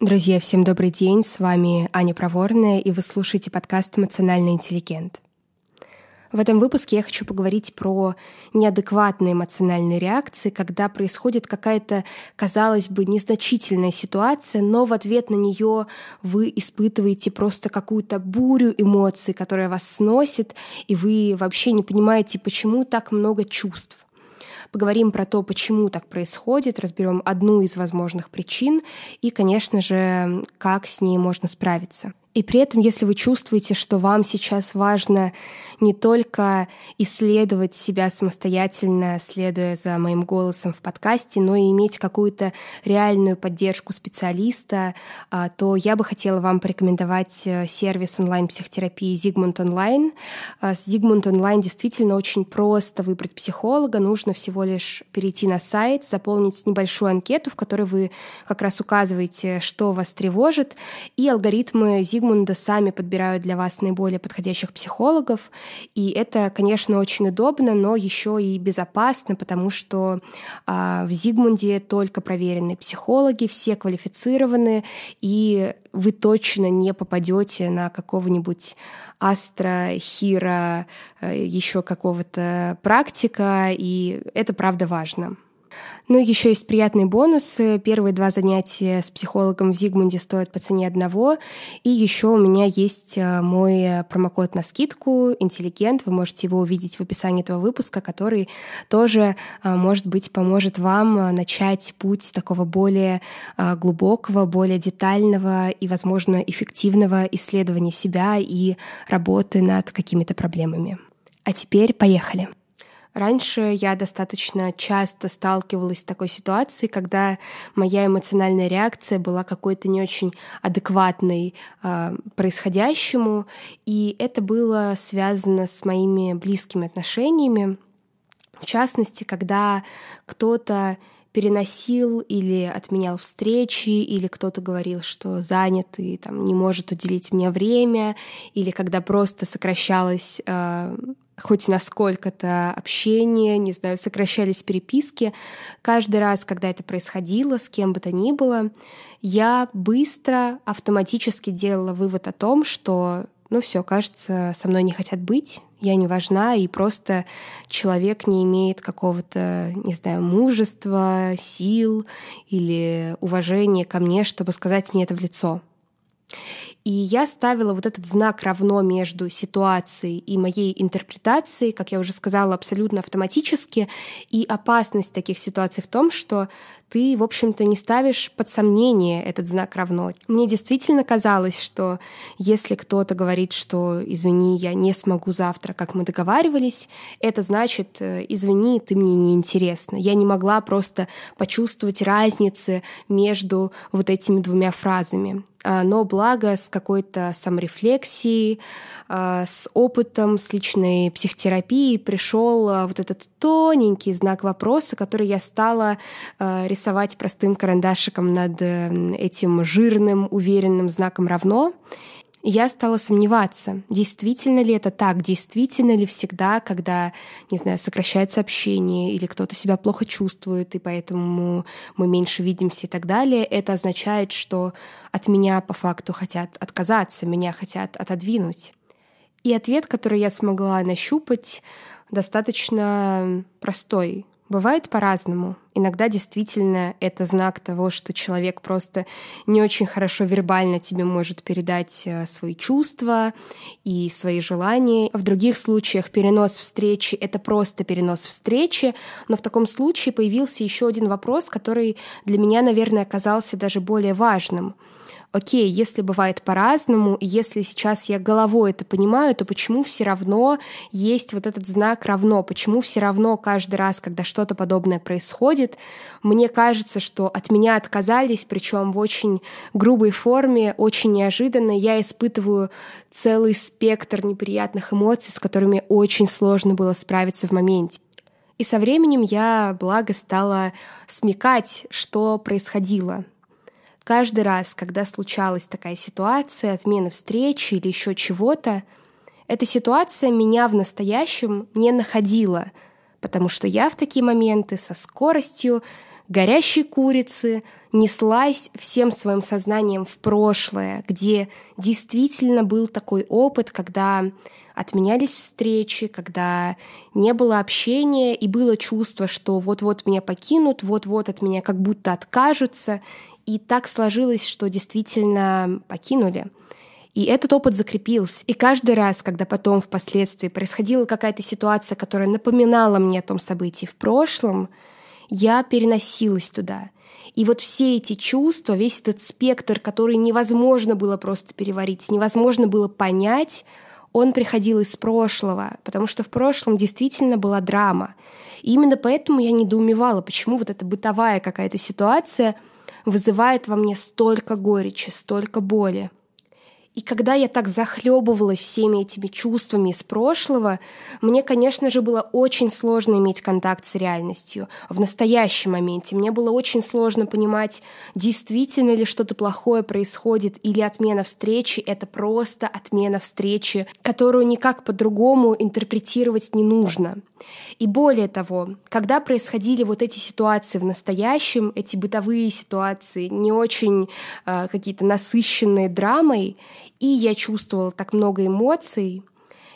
Друзья, всем добрый день. С вами Аня Проворная, и вы слушаете подкаст «Эмоциональный интеллигент». В этом выпуске я хочу поговорить про неадекватные эмоциональные реакции, когда происходит какая-то, казалось бы, незначительная ситуация, но в ответ на нее вы испытываете просто какую-то бурю эмоций, которая вас сносит, и вы вообще не понимаете, почему так много чувств. Поговорим про то, почему так происходит, разберем одну из возможных причин и, конечно же, как с ней можно справиться. И при этом, если вы чувствуете, что вам сейчас важно не только исследовать себя самостоятельно, следуя за моим голосом в подкасте, но и иметь какую-то реальную поддержку специалиста, а, то я бы хотела вам порекомендовать э, сервис онлайн-психотерапии Zigmund Online. А, с Zigmund Online действительно очень просто выбрать психолога. Нужно всего лишь перейти на сайт, заполнить небольшую анкету, в которой вы как раз указываете, что вас тревожит, и алгоритмы Zigmund Зигмунда сами подбирают для вас наиболее подходящих психологов. И это, конечно, очень удобно, но еще и безопасно, потому что а, в Зигмунде только проверенные психологи, все квалифицированы, и вы точно не попадете на какого-нибудь астро, хира, э, еще какого-то практика, и это правда важно. Ну, еще есть приятные бонусы. Первые два занятия с психологом в Зигмунде стоят по цене одного. И еще у меня есть э, мой промокод на скидку «Интеллигент». Вы можете его увидеть в описании этого выпуска, который тоже, э, может быть, поможет вам э, начать путь такого более глубокого, более детального и, возможно, эффективного исследования себя и работы над какими-то проблемами. А теперь поехали. Раньше я достаточно часто сталкивалась с такой ситуацией, когда моя эмоциональная реакция была какой-то не очень адекватной э, происходящему, и это было связано с моими близкими отношениями. В частности, когда кто-то переносил или отменял встречи, или кто-то говорил, что занят и там, не может уделить мне время, или когда просто сокращалось э, хоть насколько-то общение, не знаю, сокращались переписки. Каждый раз, когда это происходило, с кем бы то ни было, я быстро, автоматически делала вывод о том, что, ну все, кажется, со мной не хотят быть, я не важна, и просто человек не имеет какого-то, не знаю, мужества, сил или уважения ко мне, чтобы сказать мне это в лицо. И я ставила вот этот знак равно между ситуацией и моей интерпретацией, как я уже сказала, абсолютно автоматически. И опасность таких ситуаций в том, что ты, в общем-то, не ставишь под сомнение этот знак равно. Мне действительно казалось, что если кто-то говорит, что «извини, я не смогу завтра, как мы договаривались», это значит э, «извини, ты мне не интересна». Я не могла просто почувствовать разницы между вот этими двумя фразами. А, но благо с какой-то саморефлексией, а, с опытом, с личной психотерапией пришел а, вот этот тоненький знак вопроса, который я стала рисовать простым карандашиком над этим жирным, уверенным знаком равно. Я стала сомневаться, действительно ли это так, действительно ли всегда, когда, не знаю, сокращается общение или кто-то себя плохо чувствует, и поэтому мы меньше видимся и так далее, это означает, что от меня по факту хотят отказаться, меня хотят отодвинуть. И ответ, который я смогла нащупать, достаточно простой. Бывает по-разному. Иногда действительно это знак того, что человек просто не очень хорошо вербально тебе может передать э, свои чувства и свои желания. В других случаях перенос встречи — это просто перенос встречи, но в таком случае появился еще один вопрос, который для меня, наверное, оказался даже более важным — окей, если бывает по-разному, и если сейчас я головой это понимаю, то почему все равно есть вот этот знак равно? Почему все равно каждый раз, когда что-то подобное происходит, мне кажется, что от меня отказались, причем в очень грубой форме, очень неожиданно, я испытываю целый спектр неприятных эмоций, с которыми очень сложно было справиться в моменте. И со временем я, благо, стала смекать, что происходило. Каждый раз, когда случалась такая ситуация, отмена встречи или еще чего-то, эта ситуация меня в настоящем не находила, потому что я в такие моменты со скоростью горящей курицы неслась всем своим сознанием в прошлое, где действительно был такой опыт, когда отменялись встречи, когда не было общения и было чувство, что вот-вот меня покинут, вот-вот от меня как будто откажутся. И так сложилось, что действительно покинули. И этот опыт закрепился. И каждый раз, когда потом впоследствии происходила какая-то ситуация, которая напоминала мне о том событии в прошлом, я переносилась туда. И вот все эти чувства, весь этот спектр, который невозможно было просто переварить, невозможно было понять, он приходил из прошлого, потому что в прошлом действительно была драма. И именно поэтому я недоумевала, почему вот эта бытовая какая-то ситуация вызывает во мне столько горечи, столько боли. И когда я так захлебывалась всеми этими чувствами из прошлого, мне, конечно же, было очень сложно иметь контакт с реальностью в настоящем моменте. Мне было очень сложно понимать, действительно ли что-то плохое происходит, или отмена встречи — это просто отмена встречи, которую никак по-другому интерпретировать не нужно. И более того, когда происходили вот эти ситуации в настоящем, эти бытовые ситуации, не очень э, какие-то насыщенные драмой, и я чувствовала так много эмоций,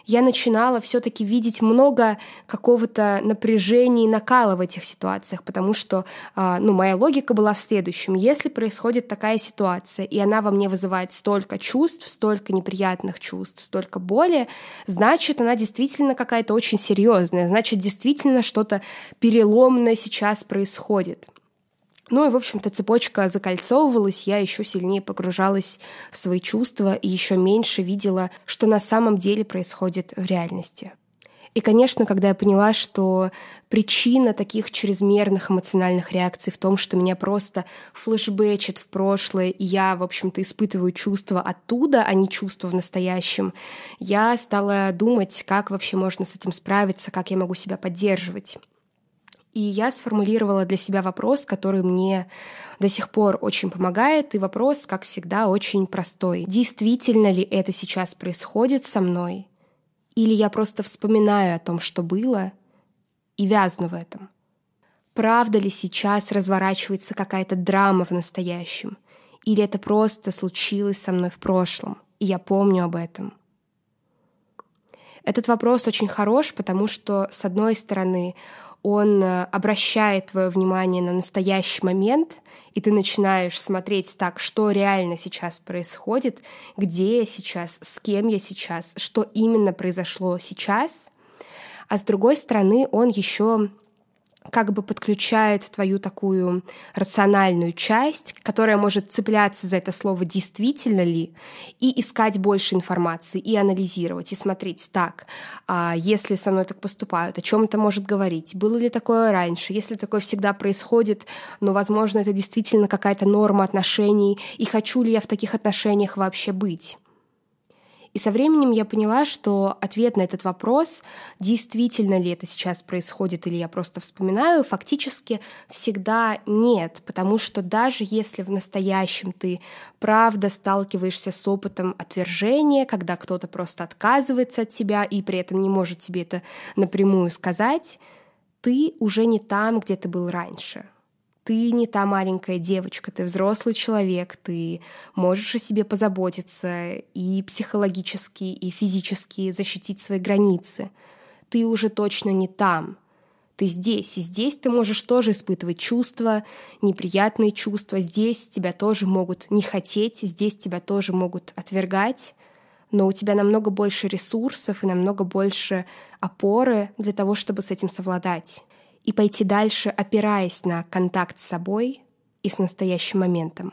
я начинала все-таки видеть много какого-то напряжения и накала в этих ситуациях, потому что а, ну, моя логика была в следующем. Если происходит такая ситуация, и она во мне вызывает столько чувств, столько неприятных чувств, столько боли, значит, она действительно какая-то очень серьезная, значит, действительно что-то переломное сейчас происходит. Ну и, в общем-то, цепочка закольцовывалась, я еще сильнее погружалась в свои чувства и еще меньше видела, что на самом деле происходит в реальности. И, конечно, когда я поняла, что причина таких чрезмерных эмоциональных реакций в том, что меня просто флешбэчит в прошлое, и я, в общем-то, испытываю чувства оттуда, а не чувства в настоящем, я стала думать, как вообще можно с этим справиться, как я могу себя поддерживать. И я сформулировала для себя вопрос, который мне до сих пор очень помогает, и вопрос, как всегда, очень простой. Действительно ли это сейчас происходит со мной? Или я просто вспоминаю о том, что было, и вязну в этом? Правда ли сейчас разворачивается какая-то драма в настоящем? Или это просто случилось со мной в прошлом, и я помню об этом? Этот вопрос очень хорош, потому что, с одной стороны, он э, обращает твое внимание на настоящий момент, и ты начинаешь смотреть так, что реально сейчас происходит, где я сейчас, с кем я сейчас, что именно произошло сейчас. А с другой стороны, он еще как бы подключает твою такую рациональную часть, которая может цепляться за это слово «действительно ли» и искать больше информации, и анализировать, и смотреть, так, а если со мной так поступают, о чем это может говорить, было ли такое раньше, если такое всегда происходит, но, возможно, это действительно какая-то норма отношений, и хочу ли я в таких отношениях вообще быть. И со временем я поняла, что ответ на этот вопрос, действительно ли это сейчас происходит или я просто вспоминаю, фактически всегда нет, потому что даже если в настоящем ты правда сталкиваешься с опытом отвержения, когда кто-то просто отказывается от тебя и при этом не может тебе это напрямую сказать, ты уже не там, где ты был раньше ты не та маленькая девочка, ты взрослый человек, ты можешь о себе позаботиться и психологически, и физически защитить свои границы. Ты уже точно не там. Ты здесь, и здесь ты можешь тоже испытывать чувства, неприятные чувства. Здесь тебя тоже могут не хотеть, здесь тебя тоже могут отвергать, но у тебя намного больше ресурсов и намного больше опоры для того, чтобы с этим совладать и пойти дальше, опираясь на контакт с собой и с настоящим моментом.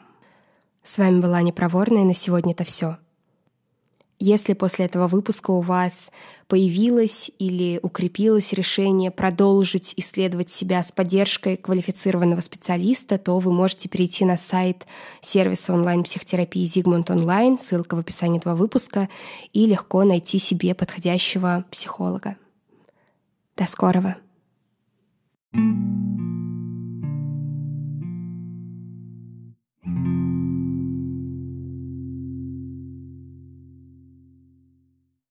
С вами была Непроворная, на сегодня это все. Если после этого выпуска у вас появилось или укрепилось решение продолжить исследовать себя с поддержкой квалифицированного специалиста, то вы можете перейти на сайт сервиса онлайн-психотерапии Зигмунд Онлайн, ссылка в описании этого выпуска, и легко найти себе подходящего психолога. До скорого! Thank you.